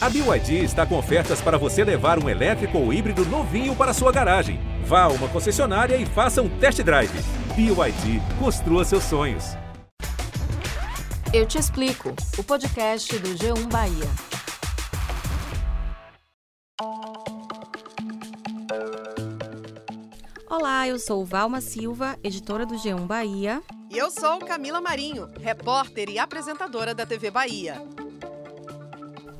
A BYD está com ofertas para você levar um elétrico ou híbrido novinho para sua garagem. Vá a uma concessionária e faça um test drive. BYD, construa seus sonhos. Eu te explico. O podcast do G1 Bahia. Olá, eu sou Valma Silva, editora do G1 Bahia. E eu sou Camila Marinho, repórter e apresentadora da TV Bahia.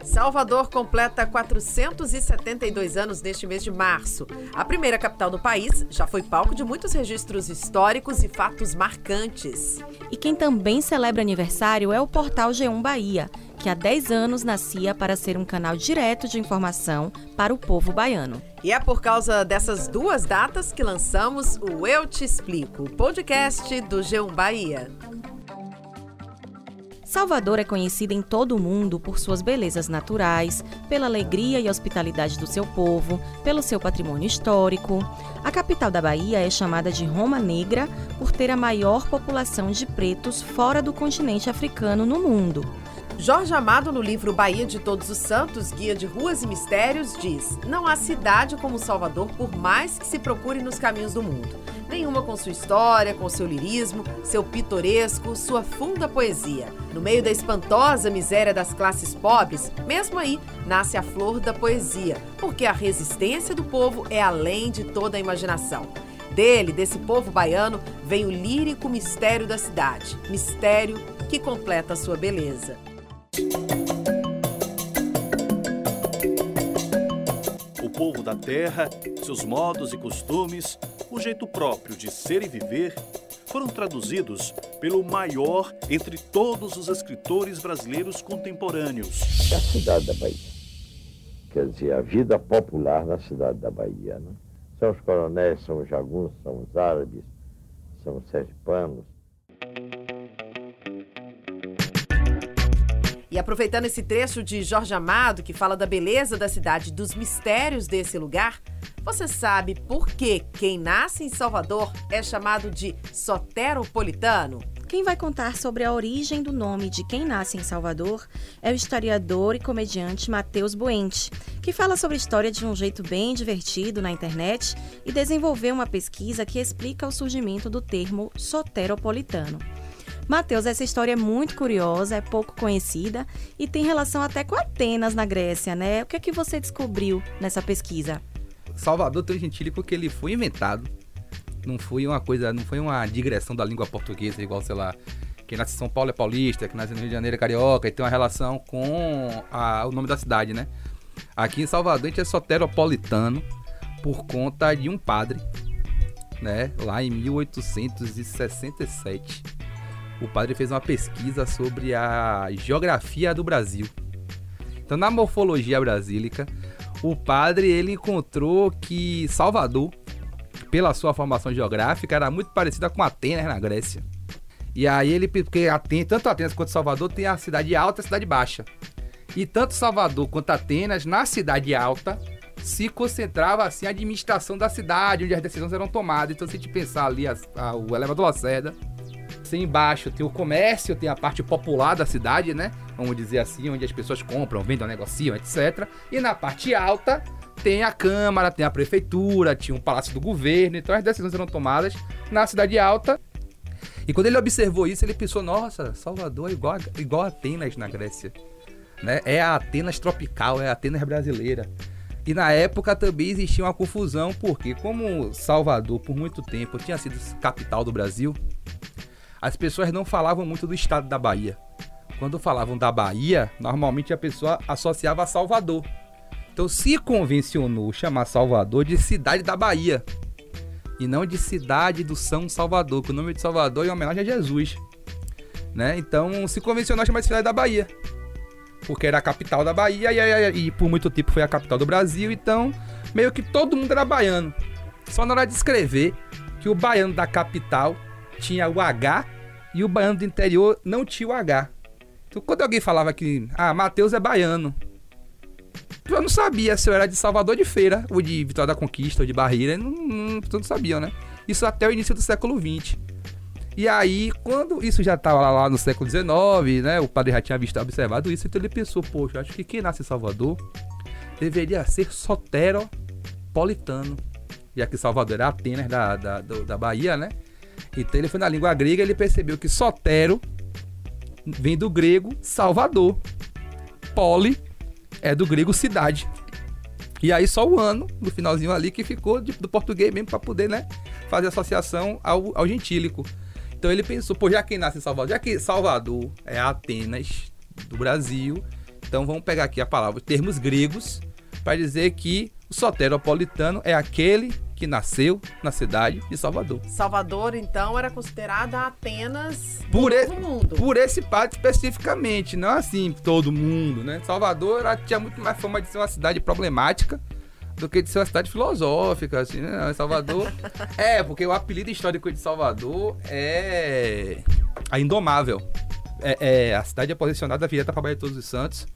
Salvador completa 472 anos neste mês de março. A primeira capital do país já foi palco de muitos registros históricos e fatos marcantes. E quem também celebra aniversário é o portal G1 Bahia, que há 10 anos nascia para ser um canal direto de informação para o povo baiano. E é por causa dessas duas datas que lançamos o Eu Te Explico, podcast do G1 Bahia. Salvador é conhecida em todo o mundo por suas belezas naturais, pela alegria e hospitalidade do seu povo, pelo seu patrimônio histórico. A capital da Bahia é chamada de Roma Negra por ter a maior população de pretos fora do continente africano no mundo. Jorge Amado, no livro Bahia de Todos os Santos, Guia de Ruas e Mistérios, diz: Não há cidade como Salvador, por mais que se procure nos caminhos do mundo. Nenhuma com sua história, com seu lirismo, seu pitoresco, sua funda poesia. No meio da espantosa miséria das classes pobres, mesmo aí, nasce a flor da poesia, porque a resistência do povo é além de toda a imaginação. Dele, desse povo baiano, vem o lírico mistério da cidade, mistério que completa a sua beleza. O povo da terra, seus modos e costumes, o jeito próprio de ser e viver, foram traduzidos pelo maior entre todos os escritores brasileiros contemporâneos. A cidade da Bahia. Quer dizer, a vida popular na cidade da Bahia. Né? São os coronéis, são os jagunços, são os árabes, são os sergipanos. E aproveitando esse trecho de Jorge Amado, que fala da beleza da cidade, dos mistérios desse lugar, você sabe por que quem nasce em Salvador é chamado de soteropolitano? Quem vai contar sobre a origem do nome de quem nasce em Salvador é o historiador e comediante Matheus Buente, que fala sobre a história de um jeito bem divertido na internet e desenvolveu uma pesquisa que explica o surgimento do termo soteropolitano. Mateus, essa história é muito curiosa, é pouco conhecida e tem relação até com Atenas na Grécia, né? O que é que você descobriu nessa pesquisa? Salvador tem gentilho porque ele foi inventado. Não foi uma coisa, não foi uma digressão da língua portuguesa, igual, sei lá, quem nasce em São Paulo é paulista, quem nasce no Rio de Janeiro é carioca, e tem uma relação com a, o nome da cidade, né? Aqui em Salvador a gente é soteropolitano por conta de um padre, né? Lá em 1867 o padre fez uma pesquisa sobre a geografia do Brasil. Então, na morfologia brasílica, o padre ele encontrou que Salvador, pela sua formação geográfica, era muito parecida com Atenas na Grécia. E aí ele, porque Atenas, tanto Atenas quanto Salvador tem a cidade alta e a cidade baixa. E tanto Salvador quanto Atenas, na cidade alta, se concentrava assim a administração da cidade, onde as decisões eram tomadas. Então, se a gente pensar ali a, a, o elevador Lacerda, Assim, embaixo tem o comércio, tem a parte popular da cidade, né? Vamos dizer assim, onde as pessoas compram, vendem, negociam, etc. E na parte alta tem a Câmara, tem a Prefeitura, tinha um Palácio do Governo. Então as decisões eram tomadas na cidade alta. E quando ele observou isso, ele pensou: nossa, Salvador é igual, igual Atenas na Grécia. Né? É a Atenas tropical, é a Atenas brasileira. E na época também existia uma confusão, porque como Salvador por muito tempo tinha sido capital do Brasil, as pessoas não falavam muito do estado da Bahia. Quando falavam da Bahia, normalmente a pessoa associava a Salvador. Então se convencionou chamar Salvador de cidade da Bahia e não de cidade do São Salvador, que o nome de Salvador é em homenagem a Jesus. Né? Então se convencionou chamar de cidade da Bahia, porque era a capital da Bahia e, e, e, por muito tempo foi a capital do Brasil, então meio que todo mundo era baiano. Só na hora de escrever que o baiano da capital tinha o H e o baiano do interior não tinha o H. Então, quando alguém falava que, ah, Mateus é baiano, eu não sabia se eu era de Salvador de Feira, ou de Vitória da Conquista, ou de Barreira, não, não, sabiam, né? Isso até o início do século XX. E aí, quando isso já estava lá, lá no século XIX, né? O padre já tinha visto, observado isso, então ele pensou, poxa, acho que quem nasce em Salvador deveria ser soteropolitano. Já que Salvador era Atenas da, da, da Bahia, né? Então ele foi na língua grega ele percebeu que sotero vem do grego Salvador. Poli é do grego cidade. E aí só o ano, no finalzinho ali, que ficou de- do português mesmo para poder, né, fazer associação ao, ao gentílico. Então ele pensou, pô, já que nasce em Salvador, já que Salvador é Atenas do Brasil, então vamos pegar aqui a palavra, termos gregos, para dizer que o soteropolitano é aquele que nasceu na cidade de Salvador. Salvador, então, era considerada Atenas Por, do e- Novo mundo. por esse padre especificamente, não assim todo mundo, né? Salvador ela tinha muito mais fama de ser uma cidade problemática do que de ser uma cidade filosófica, assim, né? Salvador. é, porque o apelido histórico de Salvador é a Indomável. É, é- a cidade é posicionada virada para a Baía de Todos os Santos.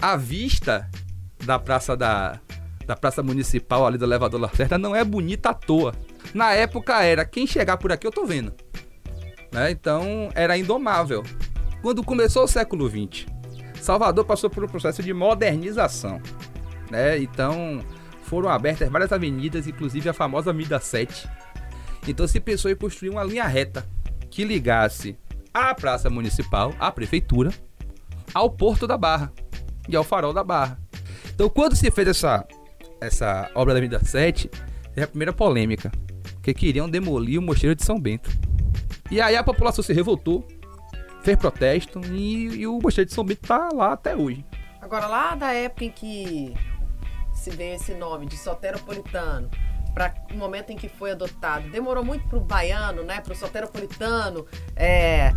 A vista da praça da, da praça municipal ali do elevador Lacerda não é bonita à toa. Na época era, quem chegar por aqui eu tô vendo né? Então era indomável. Quando começou o século XX, Salvador passou por um processo de modernização, né? Então foram abertas várias avenidas, inclusive a famosa Avenida 7. Então se pensou em construir uma linha reta que ligasse a Praça Municipal, a Prefeitura, ao Porto da Barra e ao Farol da Barra. Então quando se fez essa, essa obra da Avenida 7, teve a primeira polêmica, que queriam demolir o Mosteiro de São Bento. E aí a população se revoltou, fez protesto e, e o Mosteiro de São Bento tá lá até hoje. Agora, lá da época em que se veio esse nome de soteropolitano, para o momento em que foi adotado, demorou muito pro baiano, né, pro soteropolitano, é,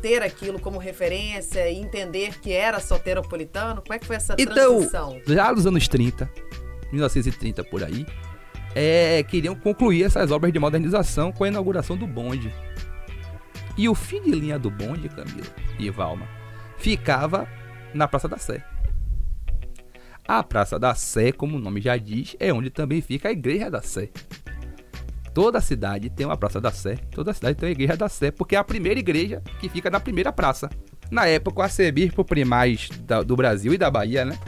ter aquilo como referência e entender que era soteropolitano? Como é que foi essa Então, transição? já nos anos 30, 1930 por aí, é, queriam concluir essas obras de modernização com a inauguração do bonde. E o fim de linha do bonde, Camila e Valma, ficava na Praça da Sé. A Praça da Sé, como o nome já diz, é onde também fica a Igreja da Sé. Toda cidade tem uma Praça da Sé, toda cidade tem uma Igreja da Sé, porque é a primeira igreja que fica na primeira praça. Na época, o arcebispo primaz do Brasil e da Bahia, né?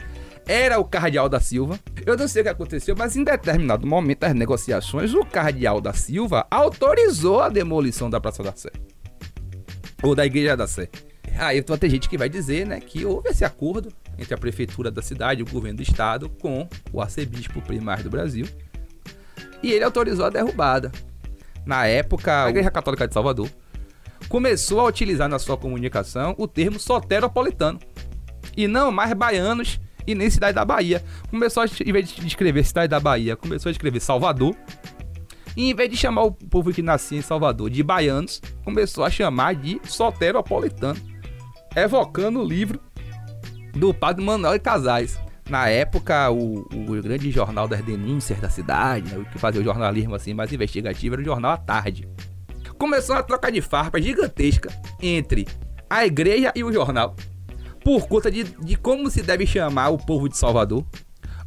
Era o Cardeal da Silva. Eu não sei o que aconteceu, mas em determinado momento das negociações, o Cardeal da Silva autorizou a demolição da Praça da Sé. Ou da Igreja da Sé. Aí vai ter gente que vai dizer, né, que houve esse acordo entre a prefeitura da cidade e o governo do estado com o arcebispo primaz do Brasil. E ele autorizou a derrubada. Na época, a Igreja Católica de Salvador começou a utilizar na sua comunicação o termo soteropolitano. E não mais baianos e nem cidade da Bahia. Começou, a, em vez de escrever cidade da Bahia, começou a escrever Salvador. E em vez de chamar o povo que nascia em Salvador de baianos, começou a chamar de soteropolitano. Evocando o livro do padre Manuel Casais. Na época, o, o grande jornal das denúncias da cidade, né, o que fazia o jornalismo assim mais investigativo, era o jornal à tarde. Começou uma troca de farpa gigantesca entre a igreja e o jornal, por conta de, de como se deve chamar o povo de Salvador.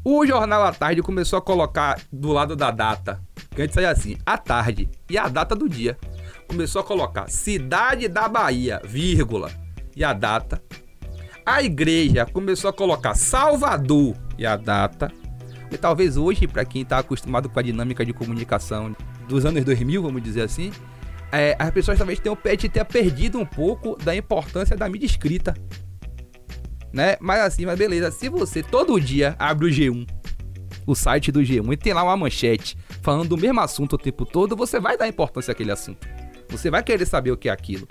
O jornal à tarde começou a colocar do lado da data, que antes saía assim, à tarde, e a data do dia. Começou a colocar cidade da Bahia, vírgula, e a data. A igreja começou a colocar Salvador e a data. E talvez hoje, para quem está acostumado com a dinâmica de comunicação dos anos 2000, vamos dizer assim, é, as pessoas talvez tenham, tenham perdido um pouco da importância da mídia escrita. Né? Mas assim, mas beleza. Se você todo dia abre o G1, o site do G1, e tem lá uma manchete falando do mesmo assunto o tempo todo, você vai dar importância àquele assunto. Você vai querer saber o que é aquilo.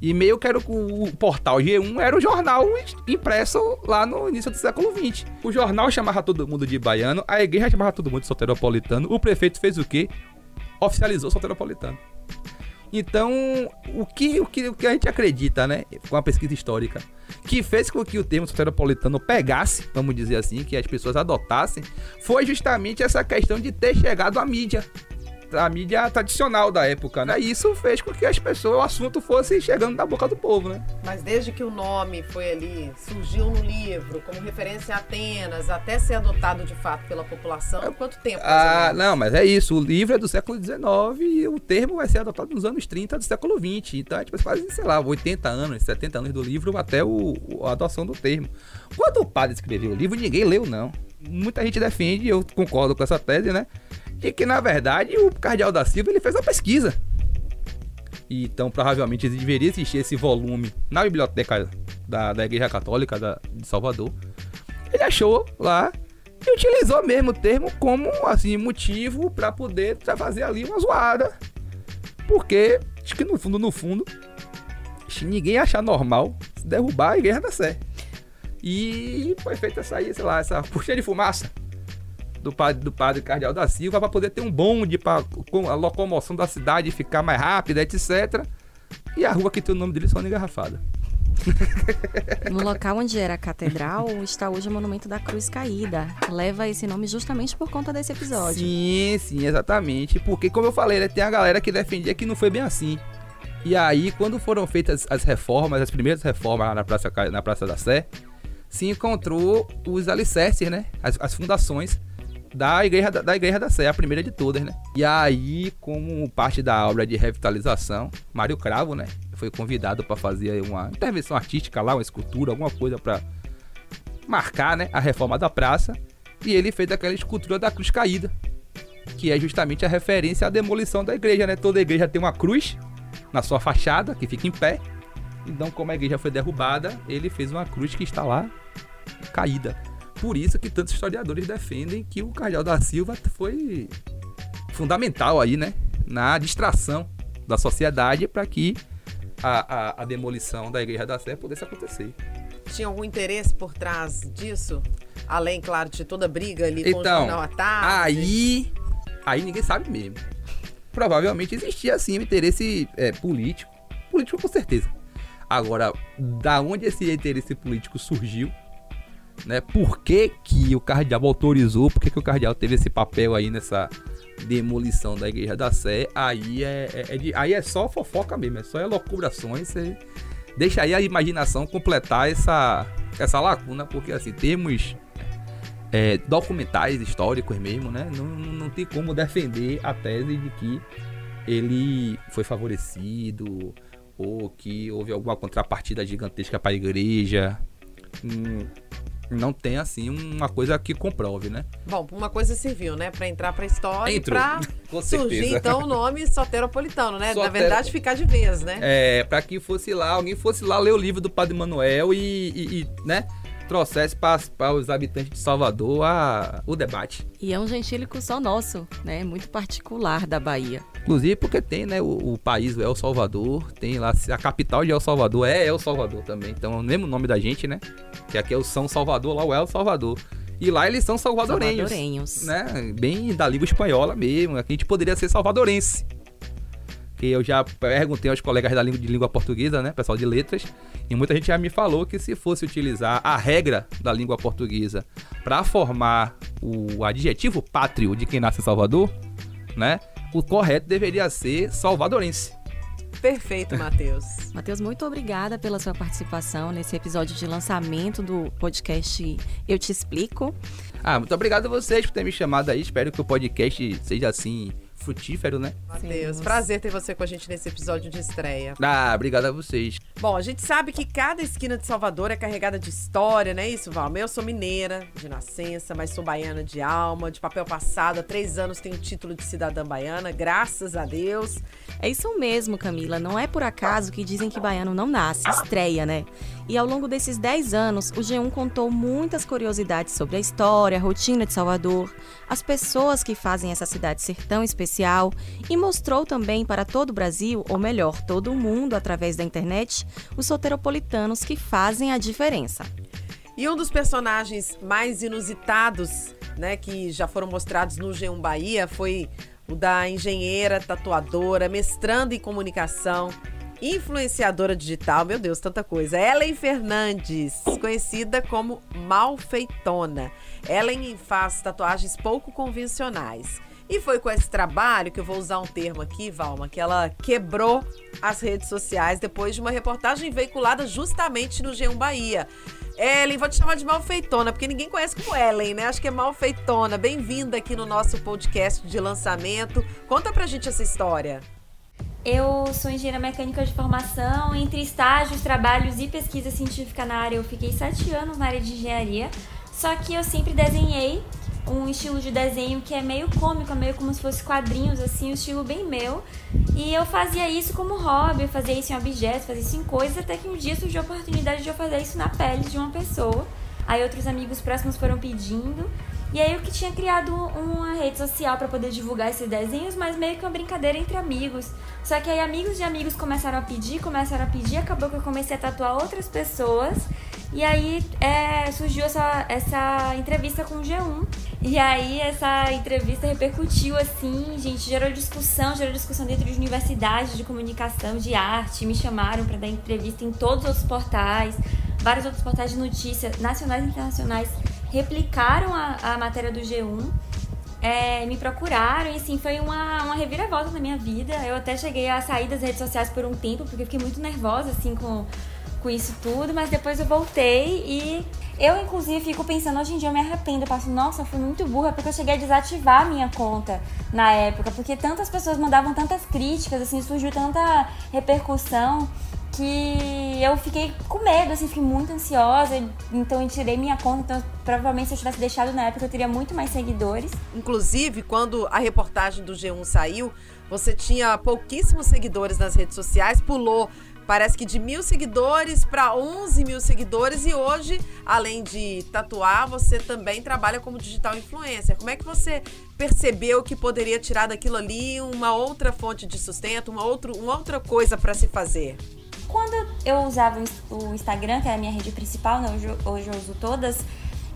E meio que era o, o portal G1 era o jornal impresso lá no início do século XX. O jornal chamava todo mundo de baiano, a igreja chamava todo mundo de soteropolitano. O prefeito fez o quê? Oficializou o soteropolitano. Então, o que, o, que, o que a gente acredita, né, com a pesquisa histórica, que fez com que o termo soteropolitano pegasse, vamos dizer assim, que as pessoas adotassem, foi justamente essa questão de ter chegado à mídia. A mídia tradicional da época, né? E isso fez com que as pessoas, o assunto fosse chegando na boca do povo, né? Mas desde que o nome foi ali, surgiu no livro, como referência a Atenas, até ser adotado de fato pela população, quanto tempo? Ah, não, mas é isso. O livro é do século XIX e o termo vai ser adotado nos anos 30 do século XX. Então é tipo, quase, sei lá, 80 anos, 70 anos do livro até o, a adoção do termo. Quando o padre escreveu o livro, ninguém leu, não. Muita gente defende, eu concordo com essa tese, né? De que, na verdade, o cardeal da Silva ele fez uma pesquisa. E, então, provavelmente, deveria existir esse volume na biblioteca da, da Igreja Católica da- de Salvador. Ele achou lá e utilizou mesmo o termo como assim motivo para poder fazer ali uma zoada. Porque acho que no fundo, no fundo, ninguém achar normal derrubar a igreja da Sé. E foi feita essa sei lá, essa puxa de fumaça do padre, do padre Cardeal da Silva para poder ter um bonde para a locomoção da cidade ficar mais rápida, etc. E a rua que tem o nome dele só engarrafada. No local onde era a catedral está hoje o Monumento da Cruz Caída. Leva esse nome justamente por conta desse episódio. Sim, sim, exatamente. Porque, como eu falei, né, tem a galera que defendia que não foi bem assim. E aí, quando foram feitas as reformas, as primeiras reformas lá na Praça, na Praça da Sé, se encontrou os alicerces, né? As, as fundações da igreja da, da igreja da Sé, a primeira de todas, né? E aí, como parte da obra de revitalização, Mário Cravo, né? Foi convidado para fazer uma intervenção artística lá, uma escultura, alguma coisa para marcar, né? A reforma da praça. E ele fez aquela escultura da cruz caída, que é justamente a referência à demolição da igreja, né? Toda igreja tem uma cruz na sua fachada, que fica em pé. Então, como a igreja foi derrubada, ele fez uma cruz que está lá caída. Por isso que tantos historiadores defendem que o Cardeal da Silva foi fundamental aí, né? Na distração da sociedade para que a, a, a demolição da igreja da Sé pudesse acontecer. Tinha algum interesse por trás disso? Além, claro, de toda a briga ali com o Então, jornal à tarde. Aí, aí ninguém sabe mesmo. Provavelmente existia sim um interesse é, político. Político com certeza. Agora, da onde esse interesse político surgiu, né? Por que, que o cardeal autorizou, por que, que o cardeal teve esse papel aí nessa demolição da igreja da Sé, aí é, é- é de- aí é só fofoca mesmo, é só você deixa aí a imaginação completar essa, essa lacuna, porque assim, temos é, documentais históricos mesmo, né? Não, não não tem como defender a tese de que ele foi favorecido ou que houve alguma contrapartida gigantesca para a igreja. Hum, não tem assim uma coisa que comprove, né? Bom, uma coisa serviu, né? Pra entrar pra história Entrou, e pra com surgir, certeza. então, o nome soteropolitano, né? Na Sotero- verdade, ficar de vez, né? É, para que fosse lá, alguém fosse lá ler o livro do Padre Manuel e, e- e, né, trouxesse para os habitantes de Salvador a, o debate. E é um gentílico só nosso, né? Muito particular da Bahia. Inclusive porque tem, né, o, o país, o El Salvador, tem lá, a capital de El Salvador é El Salvador também, então é o mesmo nome da gente, né, que aqui é o São Salvador, lá o El Salvador. E lá eles são salvadorenhos, Salvadorenhos. né, bem da língua espanhola mesmo, aqui a gente poderia ser salvadorense. Que eu já perguntei aos colegas da língua, de língua portuguesa, né, pessoal de letras, e muita gente já me falou que se fosse utilizar a regra da língua portuguesa para formar o adjetivo pátrio de quem nasce em Salvador, né, o correto deveria ser salvadorense. Perfeito, Matheus. Matheus, muito obrigada pela sua participação nesse episódio de lançamento do podcast Eu Te Explico. Ah, muito obrigado a vocês por terem me chamado aí. Espero que o podcast seja assim frutífero, né? Matheus, prazer ter você com a gente nesse episódio de estreia. Ah, obrigado a vocês. Bom, a gente sabe que cada esquina de Salvador é carregada de história, não é isso, Val? Eu sou mineira de nascença, mas sou baiana de alma, de papel passado. Há três anos tenho o título de cidadã baiana, graças a Deus. É isso mesmo, Camila. Não é por acaso que dizem que baiano não nasce, estreia, né? E ao longo desses 10 anos, o G1 contou muitas curiosidades sobre a história, a rotina de Salvador, as pessoas que fazem essa cidade ser tão especial e mostrou também para todo o Brasil, ou melhor, todo o mundo através da internet, os soteropolitanos que fazem a diferença. E um dos personagens mais inusitados, né, que já foram mostrados no G1 Bahia foi o da engenheira, tatuadora, mestrando em comunicação, influenciadora digital, meu Deus, tanta coisa. Ellen Fernandes, conhecida como Malfeitona. Ellen faz tatuagens pouco convencionais. E foi com esse trabalho que eu vou usar um termo aqui, Valma, que ela quebrou as redes sociais depois de uma reportagem veiculada justamente no G1 Bahia. Ellen, vou te chamar de malfeitona, porque ninguém conhece como Ellen, né? Acho que é malfeitona. Bem-vinda aqui no nosso podcast de lançamento. Conta pra gente essa história. Eu sou engenheira mecânica de formação. Entre estágios, trabalhos e pesquisa científica na área, eu fiquei sete anos na área de engenharia. Só que eu sempre desenhei um estilo de desenho que é meio cômico, meio como se fosse quadrinhos, assim, um estilo bem meu. E eu fazia isso como hobby, eu fazia isso em objetos, fazia isso em coisas, até que um dia surgiu a oportunidade de eu fazer isso na pele de uma pessoa. Aí outros amigos próximos foram pedindo. E aí eu que tinha criado uma rede social para poder divulgar esses desenhos, mas meio que uma brincadeira entre amigos. Só que aí amigos de amigos começaram a pedir, começaram a pedir, acabou que eu comecei a tatuar outras pessoas. E aí é, surgiu essa, essa entrevista com o G1. E aí essa entrevista repercutiu assim, gente, gerou discussão, gerou discussão dentro de universidades de comunicação, de arte, me chamaram para dar entrevista em todos os outros portais, vários outros portais de notícias nacionais e internacionais replicaram a, a matéria do G1. É, me procuraram e assim, foi uma, uma reviravolta na minha vida. Eu até cheguei a sair das redes sociais por um tempo, porque fiquei muito nervosa assim com com isso tudo, mas depois eu voltei e eu, inclusive, fico pensando, hoje em dia eu me arrependo, eu passo, nossa, eu fui muito burra porque eu cheguei a desativar a minha conta na época, porque tantas pessoas mandavam tantas críticas, assim, surgiu tanta repercussão que eu fiquei com medo, assim, fiquei muito ansiosa, então eu tirei minha conta, então provavelmente se eu tivesse deixado na época eu teria muito mais seguidores. Inclusive, quando a reportagem do G1 saiu, você tinha pouquíssimos seguidores nas redes sociais, pulou Parece que de mil seguidores para 11 mil seguidores e hoje, além de tatuar, você também trabalha como digital influencer. Como é que você percebeu que poderia tirar daquilo ali uma outra fonte de sustento, uma, outro, uma outra coisa para se fazer? Quando eu usava o Instagram, que é a minha rede principal, né, hoje, hoje eu uso todas,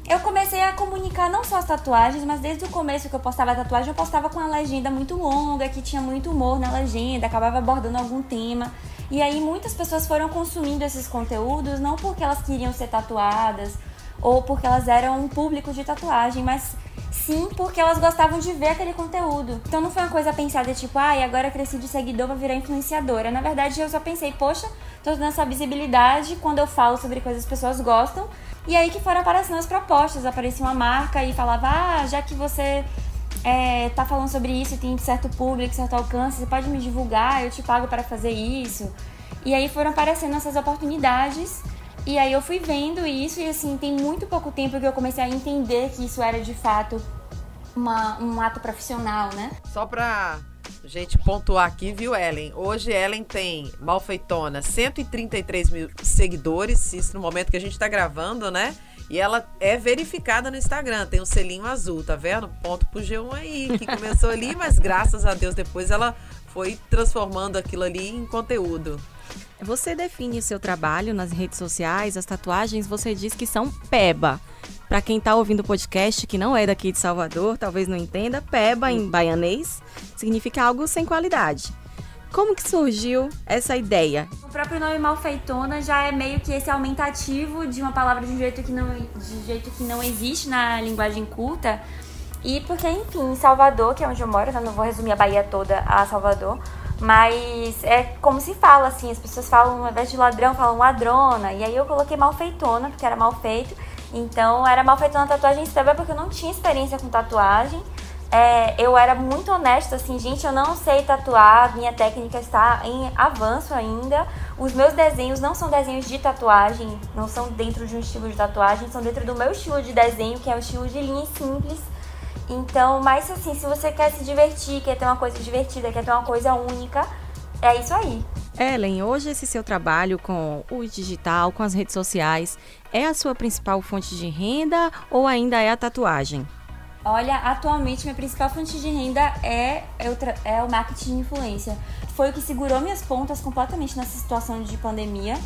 eu comecei a comunicar não só as tatuagens, mas desde o começo que eu postava a tatuagem, eu postava com uma legenda muito longa, que tinha muito humor na legenda, acabava abordando algum tema. E aí muitas pessoas foram consumindo esses conteúdos não porque elas queriam ser tatuadas ou porque elas eram um público de tatuagem, mas sim porque elas gostavam de ver aquele conteúdo. Então não foi uma coisa pensada tipo, ai, ah, agora cresci de seguidor, vou virar influenciadora. Na verdade, eu só pensei, poxa, tô dando essa visibilidade, quando eu falo sobre coisas as pessoas gostam. E aí que foram aparecendo as propostas, aparecia uma marca e falava, ah, já que você é, tá falando sobre isso tem certo público, certo alcance, você pode me divulgar, eu te pago para fazer isso. E aí foram aparecendo essas oportunidades. E aí eu fui vendo isso e assim, tem muito pouco tempo que eu comecei a entender que isso era de fato uma, um ato profissional, né? Só pra gente pontuar aqui, viu, Ellen? Hoje Ellen tem, malfeitona, 133 mil seguidores, isso no momento que a gente tá gravando, né? E ela é verificada no Instagram, tem um selinho azul, tá vendo? Ponto pro G1 aí, que começou ali, mas graças a Deus depois ela foi transformando aquilo ali em conteúdo. Você define seu trabalho nas redes sociais, as tatuagens, você diz que são peba. Para quem está ouvindo o podcast que não é daqui de Salvador, talvez não entenda, peba em baianês significa algo sem qualidade. Como que surgiu essa ideia? O próprio nome malfeitona já é meio que esse aumentativo de uma palavra de um jeito que não, de jeito que não existe na linguagem culta. E porque, enfim, em Salvador, que é onde eu moro, eu não vou resumir a Bahia toda a Salvador, mas é como se fala, assim, as pessoas falam, ao invés de ladrão, falam ladrona. E aí eu coloquei malfeitona, porque era mal feito. Então era malfeitona tatuagem estranha porque eu não tinha experiência com tatuagem é, eu era muito honesta, assim, gente, eu não sei tatuar, minha técnica está em avanço ainda. Os meus desenhos não são desenhos de tatuagem, não são dentro de um estilo de tatuagem, são dentro do meu estilo de desenho, que é o estilo de linhas simples. Então, mas assim, se você quer se divertir, quer ter uma coisa divertida, quer ter uma coisa única, é isso aí. Ellen, hoje esse seu trabalho com o digital, com as redes sociais, é a sua principal fonte de renda ou ainda é a tatuagem? Olha, atualmente minha principal fonte de renda é, é o marketing de influência. Foi o que segurou minhas pontas completamente nessa situação de pandemia.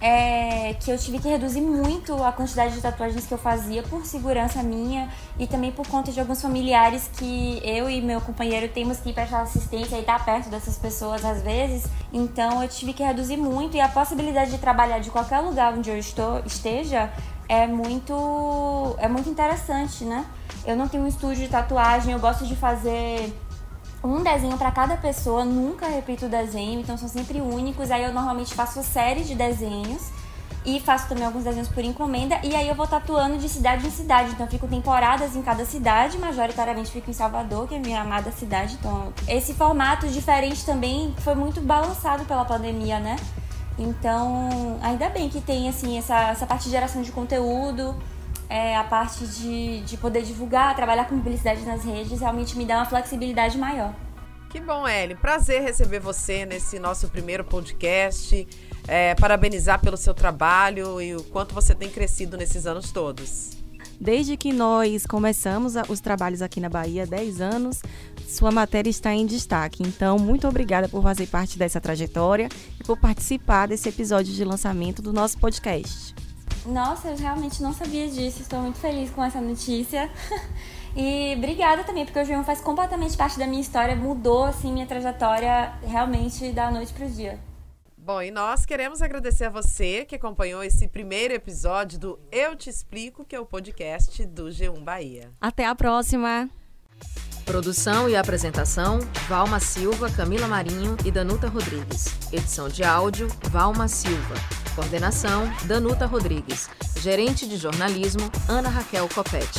É, que eu tive que reduzir muito a quantidade de tatuagens que eu fazia por segurança minha e também por conta de alguns familiares que eu e meu companheiro temos que ir prestar assistência e estar tá perto dessas pessoas às vezes. Então eu tive que reduzir muito e a possibilidade de trabalhar de qualquer lugar onde eu estou, esteja é muito é muito interessante, né? Eu não tenho um estúdio de tatuagem, eu gosto de fazer um desenho para cada pessoa, nunca repito o desenho, então são sempre únicos. Aí eu normalmente faço série de desenhos e faço também alguns desenhos por encomenda e aí eu vou tatuando de cidade em cidade. Então fico temporadas em cada cidade, majoritariamente fico em Salvador, que é minha amada cidade. Então esse formato diferente também foi muito balançado pela pandemia, né? Então, ainda bem que tem assim essa, essa parte de geração de conteúdo, é, a parte de, de poder divulgar, trabalhar com publicidade nas redes, realmente me dá uma flexibilidade maior. Que bom, Ellen. Prazer receber você nesse nosso primeiro podcast. É, parabenizar pelo seu trabalho e o quanto você tem crescido nesses anos todos. Desde que nós começamos os trabalhos aqui na Bahia, 10 anos, sua matéria está em destaque. Então, muito obrigada por fazer parte dessa trajetória e por participar desse episódio de lançamento do nosso podcast. Nossa, eu realmente não sabia disso. Estou muito feliz com essa notícia. E obrigada também, porque o João faz completamente parte da minha história, mudou assim minha trajetória realmente da noite para o dia. Bom, e nós queremos agradecer a você que acompanhou esse primeiro episódio do Eu Te Explico, que é o podcast do G1 Bahia. Até a próxima! Produção e apresentação: Valma Silva, Camila Marinho e Danuta Rodrigues. Edição de áudio: Valma Silva. Coordenação: Danuta Rodrigues. Gerente de jornalismo: Ana Raquel Copete.